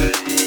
good.